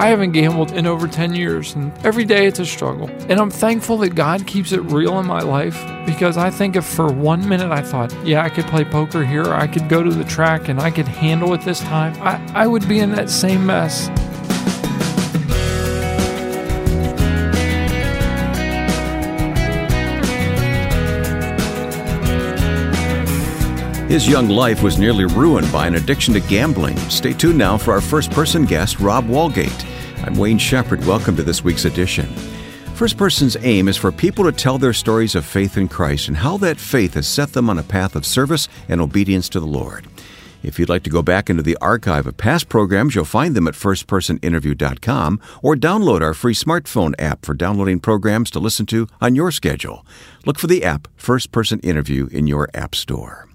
I haven't gambled in over 10 years, and every day it's a struggle. And I'm thankful that God keeps it real in my life because I think if for one minute I thought, yeah, I could play poker here, I could go to the track and I could handle it this time, I, I would be in that same mess. His young life was nearly ruined by an addiction to gambling. Stay tuned now for our first person guest, Rob Walgate. I'm Wayne Shepherd. Welcome to this week's edition. First Person's aim is for people to tell their stories of faith in Christ and how that faith has set them on a path of service and obedience to the Lord. If you'd like to go back into the archive of past programs, you'll find them at firstpersoninterview.com or download our free smartphone app for downloading programs to listen to on your schedule. Look for the app First Person Interview in your App Store.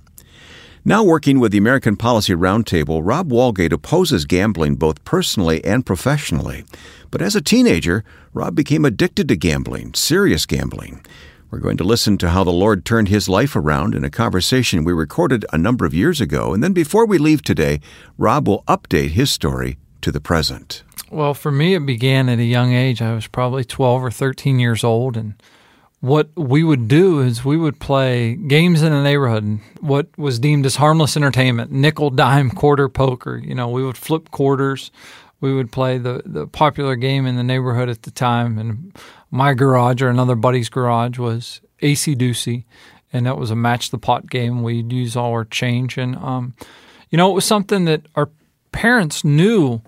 Now working with the American Policy Roundtable, Rob Walgate opposes gambling both personally and professionally. But as a teenager, Rob became addicted to gambling, serious gambling. We're going to listen to how the Lord turned his life around in a conversation we recorded a number of years ago. And then before we leave today, Rob will update his story to the present. Well, for me, it began at a young age. I was probably 12 or 13 years old, and what we would do is we would play games in the neighborhood, what was deemed as harmless entertainment, nickel, dime, quarter poker. You know, we would flip quarters. We would play the, the popular game in the neighborhood at the time. And my garage or another buddy's garage was Acey Deucey. And that was a match the pot game. We'd use all our change. And, um, you know, it was something that our parents knew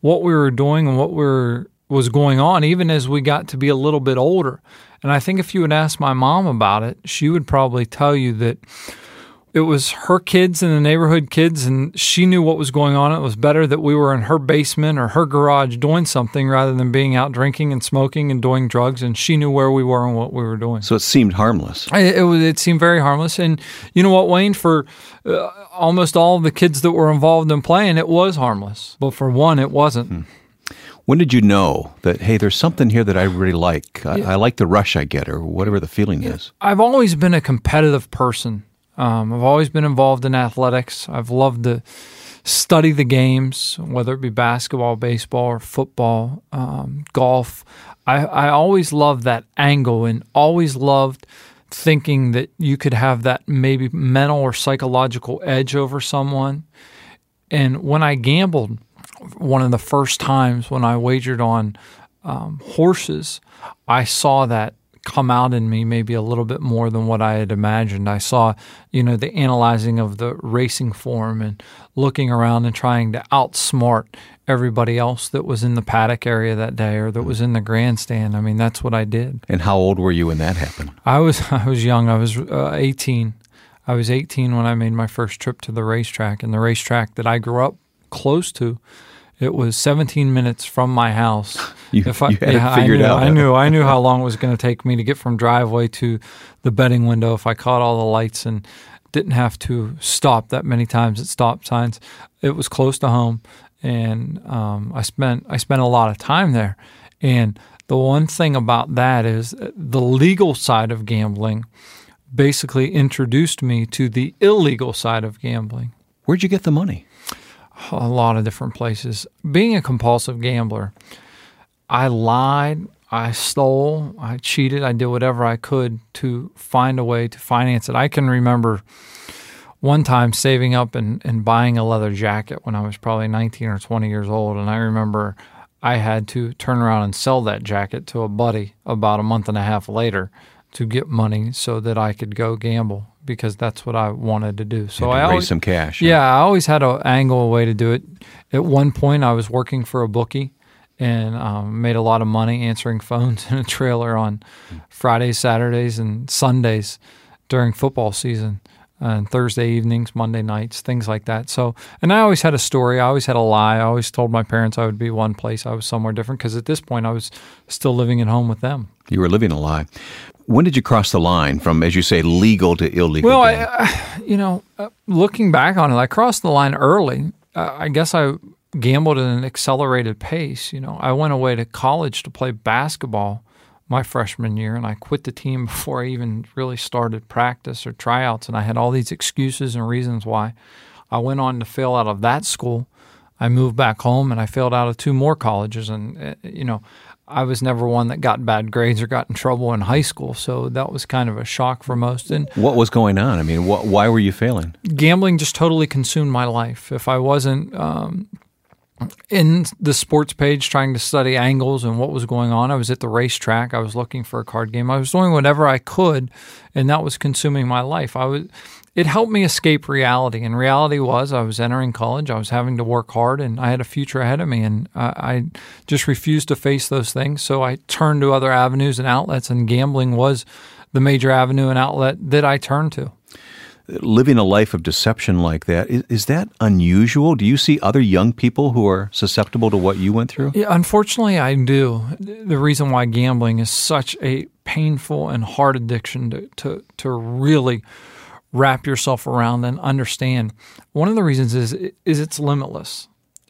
what we were doing and what we were, was going on, even as we got to be a little bit older. And I think if you would ask my mom about it, she would probably tell you that it was her kids and the neighborhood kids, and she knew what was going on. It was better that we were in her basement or her garage doing something rather than being out drinking and smoking and doing drugs. And she knew where we were and what we were doing. So it seemed harmless. It, it, it seemed very harmless. And you know what, Wayne? For uh, almost all of the kids that were involved in playing, it was harmless. But for one, it wasn't. Hmm. When did you know that, hey, there's something here that I really like? I, yeah. I like the rush I get, or whatever the feeling yeah. is. I've always been a competitive person. Um, I've always been involved in athletics. I've loved to study the games, whether it be basketball, baseball, or football, um, golf. I, I always loved that angle and always loved thinking that you could have that maybe mental or psychological edge over someone. And when I gambled, one of the first times when I wagered on um, horses, I saw that come out in me maybe a little bit more than what I had imagined. I saw, you know, the analyzing of the racing form and looking around and trying to outsmart everybody else that was in the paddock area that day or that was in the grandstand. I mean, that's what I did. And how old were you when that happened? I was I was young. I was uh, 18. I was 18 when I made my first trip to the racetrack, and the racetrack that I grew up close to it was 17 minutes from my house. You, if I, you had yeah, it figured I knew, out. I knew, I knew how long it was going to take me to get from driveway to the betting window if I caught all the lights and didn't have to stop that many times at stop signs. It was close to home, and um, I spent I spent a lot of time there. And the one thing about that is the legal side of gambling basically introduced me to the illegal side of gambling. Where'd you get the money? A lot of different places. Being a compulsive gambler, I lied, I stole, I cheated, I did whatever I could to find a way to finance it. I can remember one time saving up and, and buying a leather jacket when I was probably 19 or 20 years old. And I remember I had to turn around and sell that jacket to a buddy about a month and a half later to get money so that I could go gamble because that's what I wanted to do. So I raise always, some cash. Yeah, I always had an angle, a way to do it. At one point, I was working for a bookie and um, made a lot of money answering phones in a trailer on Fridays, Saturdays, and Sundays during football season. And Thursday evenings, Monday nights, things like that. So, and I always had a story. I always had a lie. I always told my parents I would be one place. I was somewhere different because at this point I was still living at home with them. You were living a lie. When did you cross the line from, as you say, legal to illegal? Well, I, you know, uh, looking back on it, I crossed the line early. Uh, I guess I gambled at an accelerated pace. You know, I went away to college to play basketball my freshman year, and I quit the team before I even really started practice or tryouts, and I had all these excuses and reasons why. I went on to fail out of that school. I moved back home, and I failed out of two more colleges, and uh, you know. I was never one that got bad grades or got in trouble in high school, so that was kind of a shock for most. And what was going on? I mean, wh- why were you failing? Gambling just totally consumed my life. If I wasn't um, in the sports page trying to study angles and what was going on. I was at the racetrack. I was looking for a card game. I was doing whatever I could, and that was consuming my life. I was. It helped me escape reality, and reality was I was entering college. I was having to work hard, and I had a future ahead of me, and I, I just refused to face those things. So I turned to other avenues and outlets, and gambling was the major avenue and outlet that I turned to living a life of deception like that is, is, that unusual do you see other young people who are susceptible to what you went through yeah, unfortunately i do the reason why gambling is such a painful and hard addiction to, to, to really wrap yourself around and understand. One of the reasons is is it's limitless.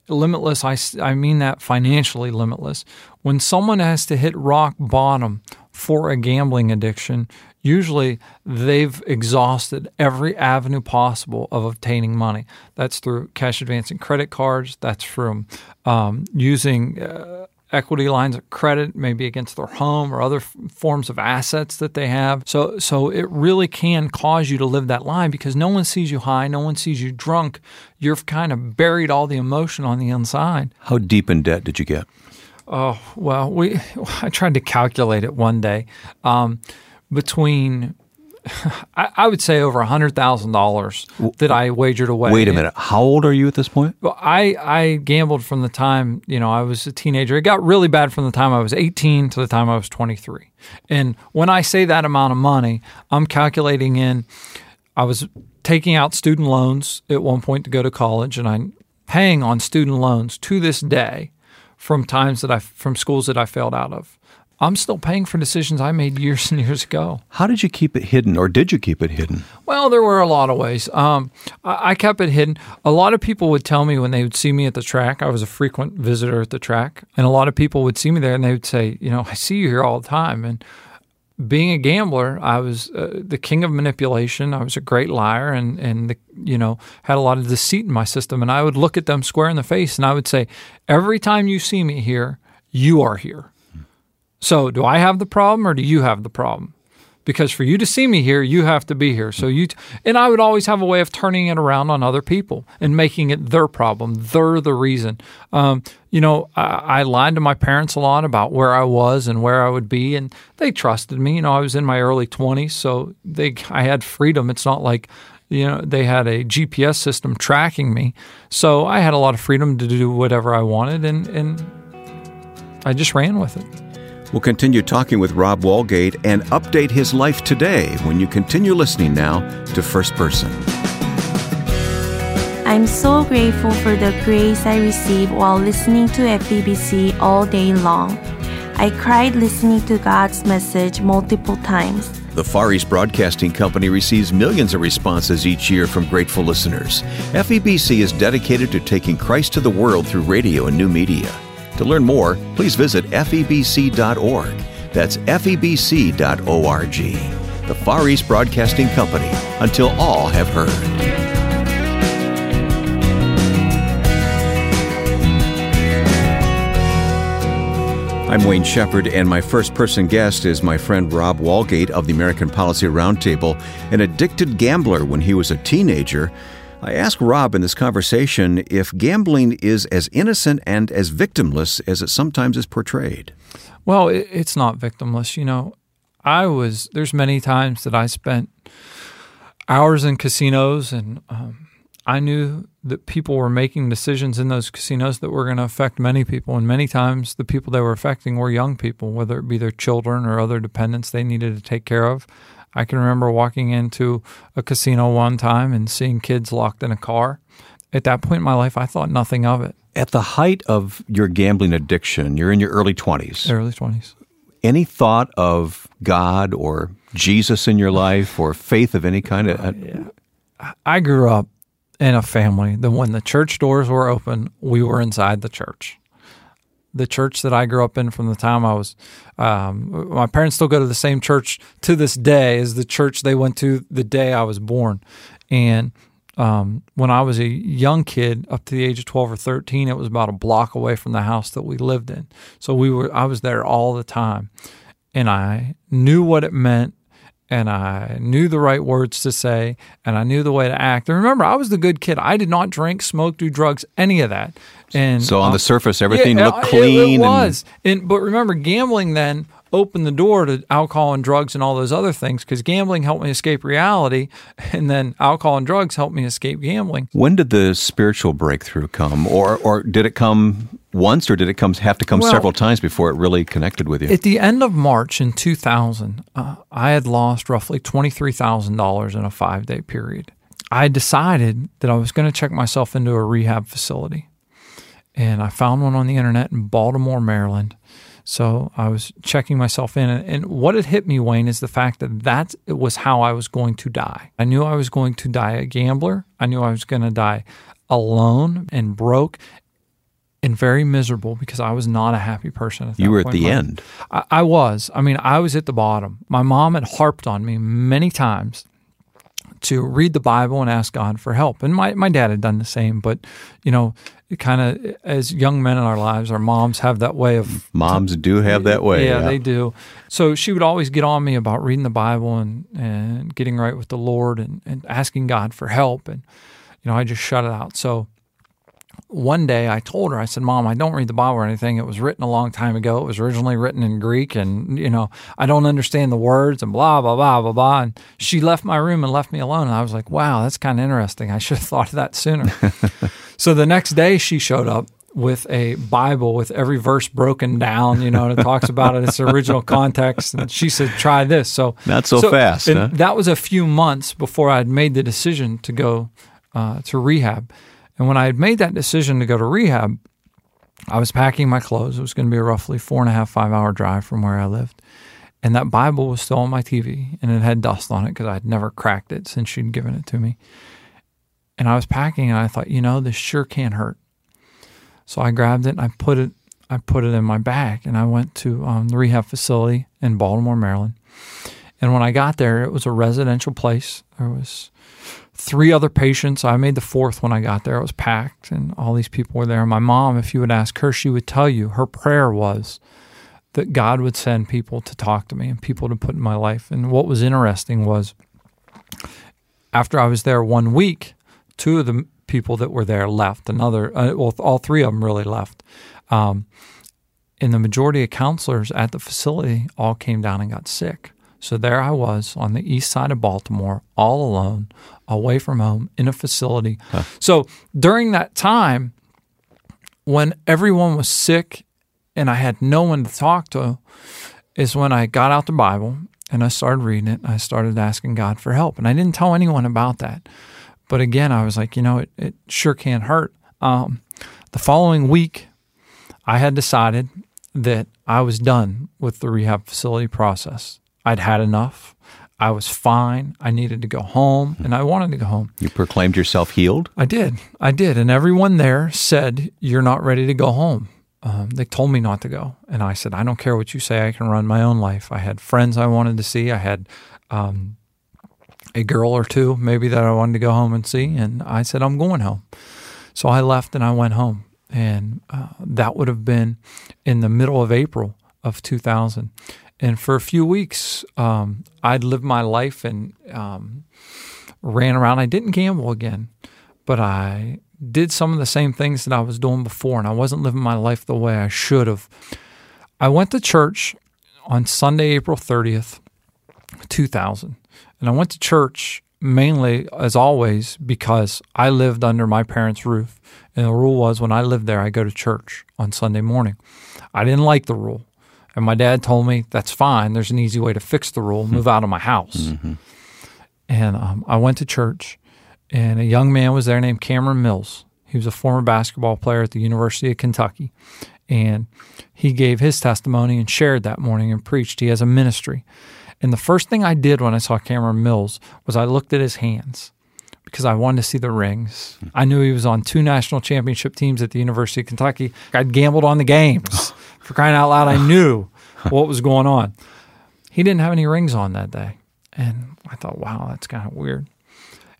Limitless I, I mean that financially limitless. When someone has to hit rock bottom for a gambling addiction usually they've exhausted every avenue possible of obtaining money. That's through cash advancing credit cards, that's from um, using uh, equity lines of credit, maybe against their home or other f- forms of assets that they have. So, so it really can cause you to live that line because no one sees you high, no one sees you drunk. You've kind of buried all the emotion on the inside. How deep in debt did you get? Oh well, we I tried to calculate it one day. Um, between I, I, would say over a hundred thousand dollars that I wagered away. Wait a minute, how old are you at this point? Well, I I gambled from the time you know I was a teenager. It got really bad from the time I was eighteen to the time I was twenty three. And when I say that amount of money, I'm calculating in. I was taking out student loans at one point to go to college, and I'm paying on student loans to this day from times that I from schools that I failed out of. I'm still paying for decisions I made years and years ago. How did you keep it hidden, or did you keep it hidden? Well, there were a lot of ways. Um, I, I, kept it hidden. A lot of people would tell me when they would see me at the track, I was a frequent visitor at the track, and a lot of people would see me there and they would say, You know, I see you here all the time. And being a gambler, I was uh, the king of manipulation. I was a great liar and, and the, you know, had a lot of deceit in my system. And I would look at them square in the face and I would say, Every time you see me here, you are here. So, do I have the problem or do you have the problem? Because for you to see me here, you have to be here. So you t- and I would always have a way of turning it around on other people and making it their problem. They're the reason. Um, you know, I, I lied to my parents a lot about where I was and where I would be, and they trusted me. You know, I was in my early twenties, so they I had freedom. It's not like you know they had a GPS system tracking me, so I had a lot of freedom to do whatever I wanted, and and I just ran with it. We'll continue talking with Rob Walgate and update his life today when you continue listening now to First Person. I'm so grateful for the grace I received while listening to FEBC all day long. I cried listening to God's message multiple times. The Far East Broadcasting Company receives millions of responses each year from grateful listeners. FEBC is dedicated to taking Christ to the world through radio and new media. To learn more, please visit febc.org. That's febc.org. The Far East Broadcasting Company, until all have heard. I'm Wayne Shepherd, and my first person guest is my friend Rob Walgate of the American Policy Roundtable, an addicted gambler when he was a teenager I ask Rob in this conversation if gambling is as innocent and as victimless as it sometimes is portrayed. Well, it's not victimless. You know, I was, there's many times that I spent hours in casinos and um, I knew that people were making decisions in those casinos that were going to affect many people. And many times the people they were affecting were young people, whether it be their children or other dependents they needed to take care of. I can remember walking into a casino one time and seeing kids locked in a car. At that point in my life, I thought nothing of it. At the height of your gambling addiction, you're in your early 20s. Early 20s. Any thought of God or Jesus in your life or faith of any kind? Of, uh, yeah. I grew up in a family that when the church doors were open, we were inside the church. The church that I grew up in from the time I was, um, my parents still go to the same church to this day as the church they went to the day I was born. And um, when I was a young kid, up to the age of 12 or 13, it was about a block away from the house that we lived in. So we were, I was there all the time. And I knew what it meant and I knew the right words to say and I knew the way to act. And remember, I was the good kid. I did not drink, smoke, do drugs, any of that. And so on uh, the surface, everything yeah, looked it- clean. It, was. And, but remember, gambling then opened the door to alcohol and drugs and all those other things because gambling helped me escape reality, and then alcohol and drugs helped me escape gambling. when did the spiritual breakthrough come, or or did it come once, or did it come have to come Well- several times before it really connected with you? At the end of March in 2000, uh, I had lost roughly $23,000 in a five day period. I decided that I was going to check myself into a rehab facility. And I found one on the internet in Baltimore, Maryland. So I was checking myself in. And, what had hit me, Wayne, is the fact that that was how I was going to die. I knew I was going to die a gambler. I knew I was going to die alone and broke and very miserable because I was not a happy person at you were at the end. I, I was. I mean, I was at the bottom. My mom had harped on me many times to read the Bible and ask God for help. And my, my dad had done the same. But, you know, kind of as young men in our lives, our moms have that way of Moms do have that way. yeah, they do. So she would always get on me about reading the Bible and, and getting right with the Lord and, and asking God for help. And, you know, I just shut it out. So one day I told her, I said, Mom, I don't read the Bible or anything. It was written a long time ago. It was originally written in Greek and, you know, I don't understand the words and blah, blah, blah, blah, blah. And she left my room and left me alone. And I was like, wow, that's kind of interesting. I should have thought of that sooner. so the next day she showed up with a Bible with every verse broken down, you know, and it talks about it, its original context. And she said, try this. So Not so fast, huh? That was a few months before I had made the decision to go uh, to rehab. And when I had made that decision to go to rehab, I was packing my clothes. It was going to be a roughly four and a half, five hour drive from where I lived. And that Bible was still on my TV and it had dust on it because I had never cracked it since she'd given it to me. And I was packing and I thought, you know, this sure can't hurt. So I grabbed it and I put it I put it in my bag and I went to um, the rehab facility in Baltimore, Maryland. And when I got there, it was a residential place. There was three other patients. I made the fourth when I got there. It was packed and all these people were there. My mom, if you would ask her, she would tell you her prayer was that God would send people to talk to me and people to put in my life. And what was interesting was after I was there one week, two of the people that were there left. Another, uh, well, all three of them really left. Um, and the majority of counselors at the facility all came down and got sick. So there I was on the east side of Baltimore, all alone, away from home, in a facility. So during that time, when everyone was sick and I had no one to talk to, is when I got out the Bible and I started reading it. I started asking God for help. And I didn't tell anyone about that. But again, I was like, you know, it, it sure can't hurt. Um, the following week, I had decided that I was done with the rehab facility process. I'd had enough. I was fine. I needed to go home and I wanted to go home. You proclaimed yourself healed. I did. I did. And everyone there said, You're not ready to go home. Um, they told me not to go. And I said, I don't care what you say. I can run my own life. I had friends I wanted to see. I had um, a girl or two maybe that I wanted to go home and see. And I said, I'm going home. So I left and I went home. And uh, that would have been in the middle of April of 2000. And for a few weeks, um, I'd lived my life and um, ran around. I didn't gamble again, but I did some of the same things that I was doing before, and I wasn't living my life the way I should have. I went to church on Sunday, April 30th, 2000. And I went to church mainly, as always, because I lived under my parents' roof. And the rule was when I lived there, I go to church on Sunday morning. I didn't like the rule. And my dad told me, that's fine. There's an easy way to fix the rule move hmm. out of my house. Mm-hmm. And um, I went to church, and a young man was there named Cameron Mills. He was a former basketball player at the University of Kentucky. And he gave his testimony and shared that morning and preached. He has a ministry. And the first thing I did when I saw Cameron Mills was I looked at his hands. because I wanted to see the rings. Hmm. I knew he was on two national championship teams at the University of Kentucky. I'd gambled on the games. For crying out loud, I knew what was going on. He didn't have any rings on that day. And I thought, wow, that's kind of weird.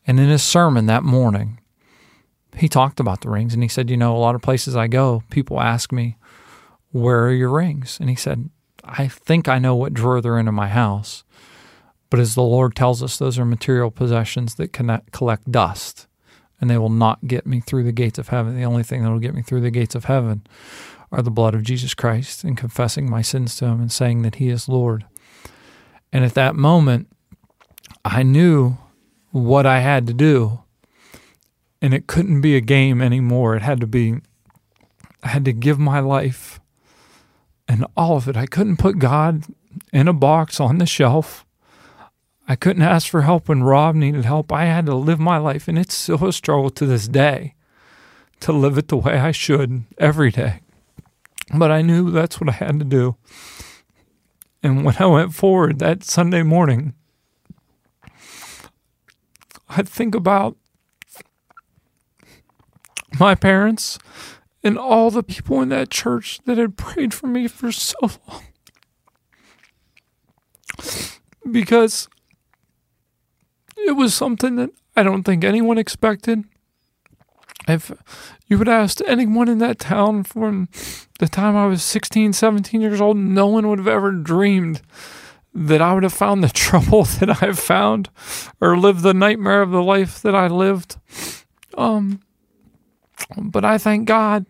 And in his sermon that morning, he talked about the rings and he said, You know, a lot of places I go, people ask me, Where are your rings? And he said, I think I know what drawer they're in in my house. But as the Lord tells us, those are material possessions that connect, collect dust and they will not get me through the gates of heaven. The only thing that will get me through the gates of heaven are the blood of Jesus Christ and confessing my sins to him and saying that he is Lord. And at that moment, I knew what I had to do. And it couldn't be a game anymore. It had to be, I had to give my life and all of it. I couldn't put God in a box on the shelf. I couldn't ask for help when Rob needed help. I had to live my life, and it's still a struggle to this day to live it the way I should every day. But I knew that's what I had to do. And when I went forward that Sunday morning, I think about my parents and all the people in that church that had prayed for me for so long. Because it was something that I don't think anyone expected. If you would ask anyone in that town from the time I was 16, 17 years old, no one would have ever dreamed that I would have found the trouble that I've found or lived the nightmare of the life that I lived. Um, but I thank God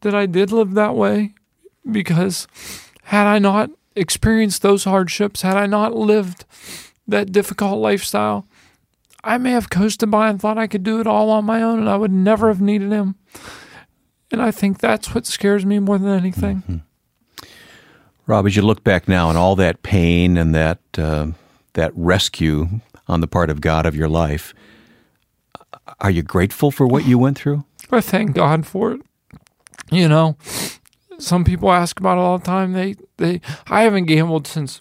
that I did live that way because had I not experienced those hardships, had I not lived that difficult lifestyle, I may have coasted by and thought I could do it all on my own and I would never have needed him. And I think that's what scares me more than anything. Mm-hmm. Rob, as you look back now on all that pain and that uh, that rescue on the part of God of your life, are you grateful for what you went through? I thank God for it. You know, some people ask about it all the time. They they I haven't gambled since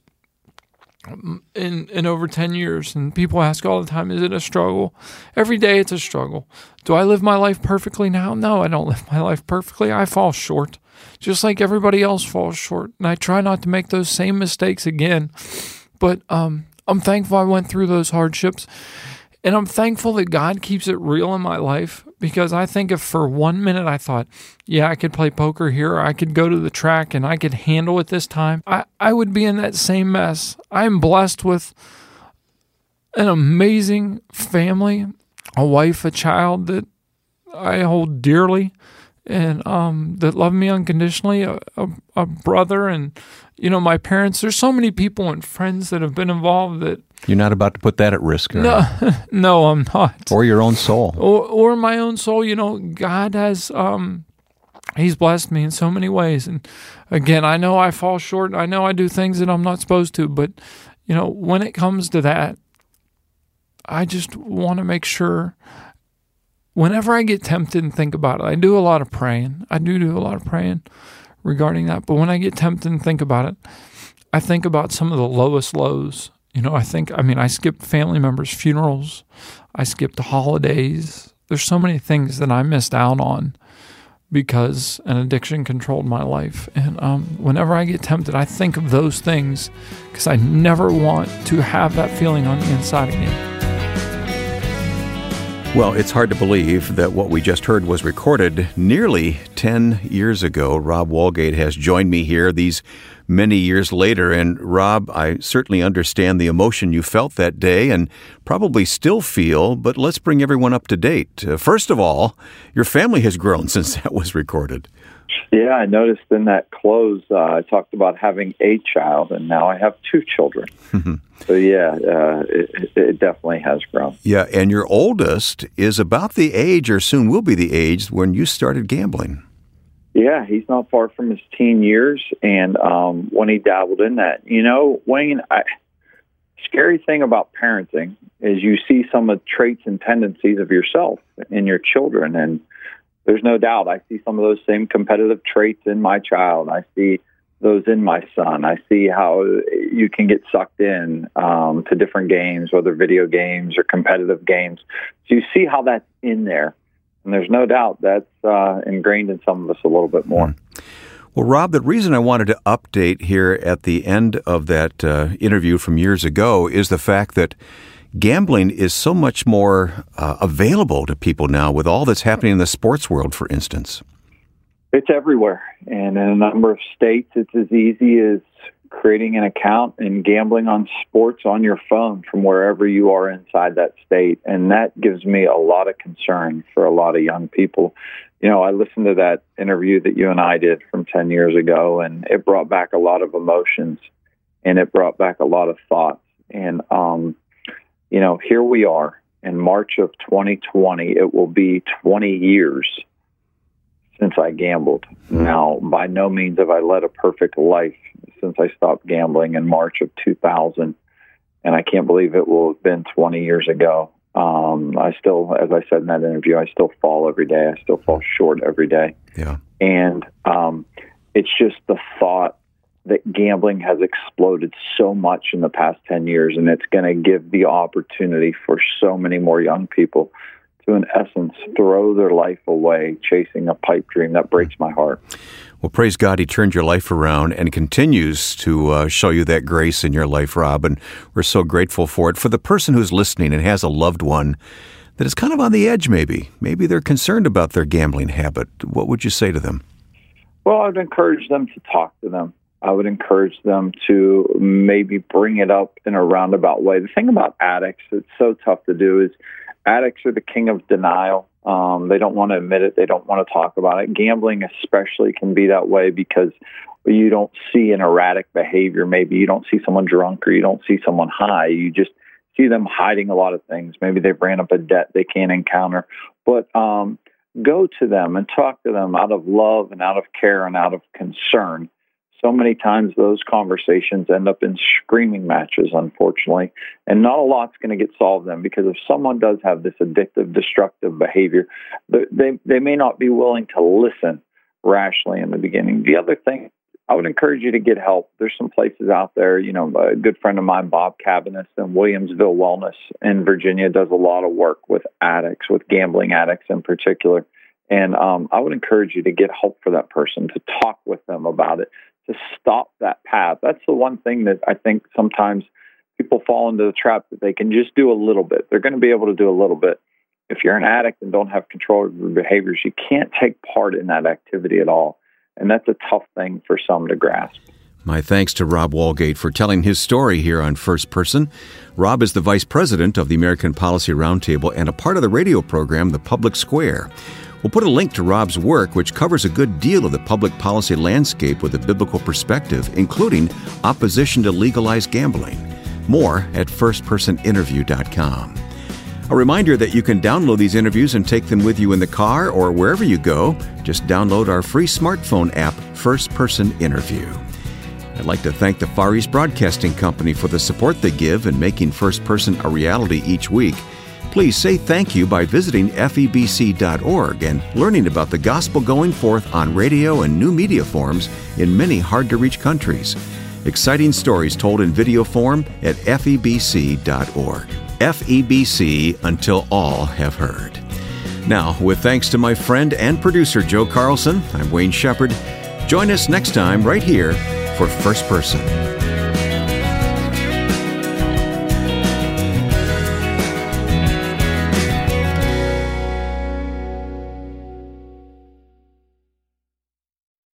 in in over 10 years and people ask all the time is it a struggle? Every day it's a struggle. Do i live my life perfectly now? No i don't live my life perfectly. I fall short just like everybody else falls short and i try not to make those same mistakes again. But um, i'm thankful i went through those hardships and I'm thankful that God keeps it real in my life because I think if for one minute I thought, yeah, I could play poker here, I could go to the track and I could handle it this time, I, I would be in that same mess. I'm blessed with an amazing family, a wife, a child that I hold dearly and um, that love me unconditionally, a, a, a, brother, and you know my parents. There's so many people and friends that have been involved that you're not about to put that at risk. No, no, I'm not. Or your own soul, or, or my own soul. You know, God has um, He's blessed me in so many ways, and again, I know I fall short. I know I do things that I'm not supposed to, but you know, when it comes to that, I just want to make sure whenever I get tempted and think about it, I do a lot of praying. I do do a lot of praying regarding that. But when I get tempted and think about it, I think about some of the lowest lows. You know, I think, I mean, I skipped family members' funerals, I skipped holidays. There's so many things that I missed out on because an addiction controlled my life. And um, whenever I get tempted, I think of those things because I never want to have that feeling on the inside again. Well, it's hard to believe that what we just heard was recorded nearly 10 years ago. Rob Walgate has joined me here these many years later. And Rob, I certainly understand the emotion you felt that day and probably still feel, but let's bring everyone up to date. Uh, first of all, your family has grown since that was recorded. Yeah, I noticed in that close, uh, I talked about having a child, and now I have two children. so, yeah, uh, it, it, definitely has grown. Yeah, and your oldest is about the age, or soon will be the age, when you started gambling. Yeah, he's not far from his teen years, and um, when he dabbled in that, you know, Wayne, I, scary thing about parenting is you see some of the traits and tendencies of yourself in your children, and there's no doubt I see some of those same competitive traits in my child. I see those in my son. I see how you can get sucked in um, to different games, whether video games or competitive games. So you see how that's in there. And there's no doubt that's uh, ingrained in some of us a little bit more. Well, Rob, the reason I wanted to update here at the end of that uh, interview from years ago is the fact that gambling is so much more uh, available to people now with all that's happening in the sports world, for instance. It's everywhere. And in a number of states, it's as easy as creating an account and gambling on sports on your phone from wherever you are inside that state. And that gives me a lot of concern for a lot of young people. You know, I listened to that interview that you and I did from 10 years ago, and it brought back a lot of emotions and it brought back a lot of thoughts. And, um, you know, here we are in March of 2020. It will be 20 years since I gambled. Mm-hmm. Now, by no means have I led a perfect life since I stopped gambling in March of 2000. And I can't believe it will have been 20 years ago. Um, I still, as I said in that interview, I still fall every day. I still fall short every day. Yeah. And um, it's just the thought that gambling has exploded so much in the past 10 years, and it's going to give the opportunity for so many more young people to, in essence, throw their life away chasing a pipe dream. That breaks my heart. Well, praise God, He turned your life around and continues to uh, show you that grace in your life, Rob. And we're so grateful for it. For the person who's listening and has a loved one that is kind of on the edge, maybe, maybe they're concerned about their gambling habit, what would you say to them? Well, I'd encourage them to talk to them. I would encourage them to maybe bring it up in a roundabout way. The thing about addicts, it's so tough to do, is addicts are the king of denial. Um, they don't want to admit it. They don't want to talk about it. Gambling, especially, can be that way because you don't see an erratic behavior. Maybe you don't see someone drunk or you don't see someone high. You just see them hiding a lot of things. Maybe they've ran up a debt they can't encounter. But um, go to them and talk to them out of love and out of care and out of concern so many times those conversations end up in screaming matches, unfortunately, and not a lot's going to get solved then because if someone does have this addictive, destructive behavior, they they may not be willing to listen rationally in the beginning. The other thing. I would encourage you to get help. There's some places out there, you know, a good friend of mine, Bob Cabanis in Williamsville Wellness in Virginia does a lot of work with addicts, with gambling addicts in particular. And um, I would encourage you to get help for that person, to talk with them about it, to stop that path. That's the one thing that I think sometimes people fall into the trap that they can just do a little bit. They're going to be able to do a little bit. If you're an addict and don't have control of your behaviors, you can't take part in that activity at all. And that's a tough thing for some to grasp. My thanks to Rob Walgate for telling his story here on First Person. Rob is the vice president of the American Policy Roundtable and a part of the radio program The Public Square. We'll put a link to Rob's work, which covers a good deal of the public policy landscape with a biblical perspective, including opposition to legalized gambling. More at firstpersoninterview.com. A reminder that you can download these interviews and take them with you in the car or wherever you go. Just download our free smartphone app, First Person Interview. I'd like to thank the Far East Broadcasting Company for the support they give in making First Person a reality each week. Please say thank you by visiting febc.org and learning about the gospel going forth on radio and new media forms in many hard to reach countries. Exciting stories told in video form at febc.org. FEBC until all have heard. Now, with thanks to my friend and producer Joe Carlson, I'm Wayne Shepherd. Join us next time right here for First Person.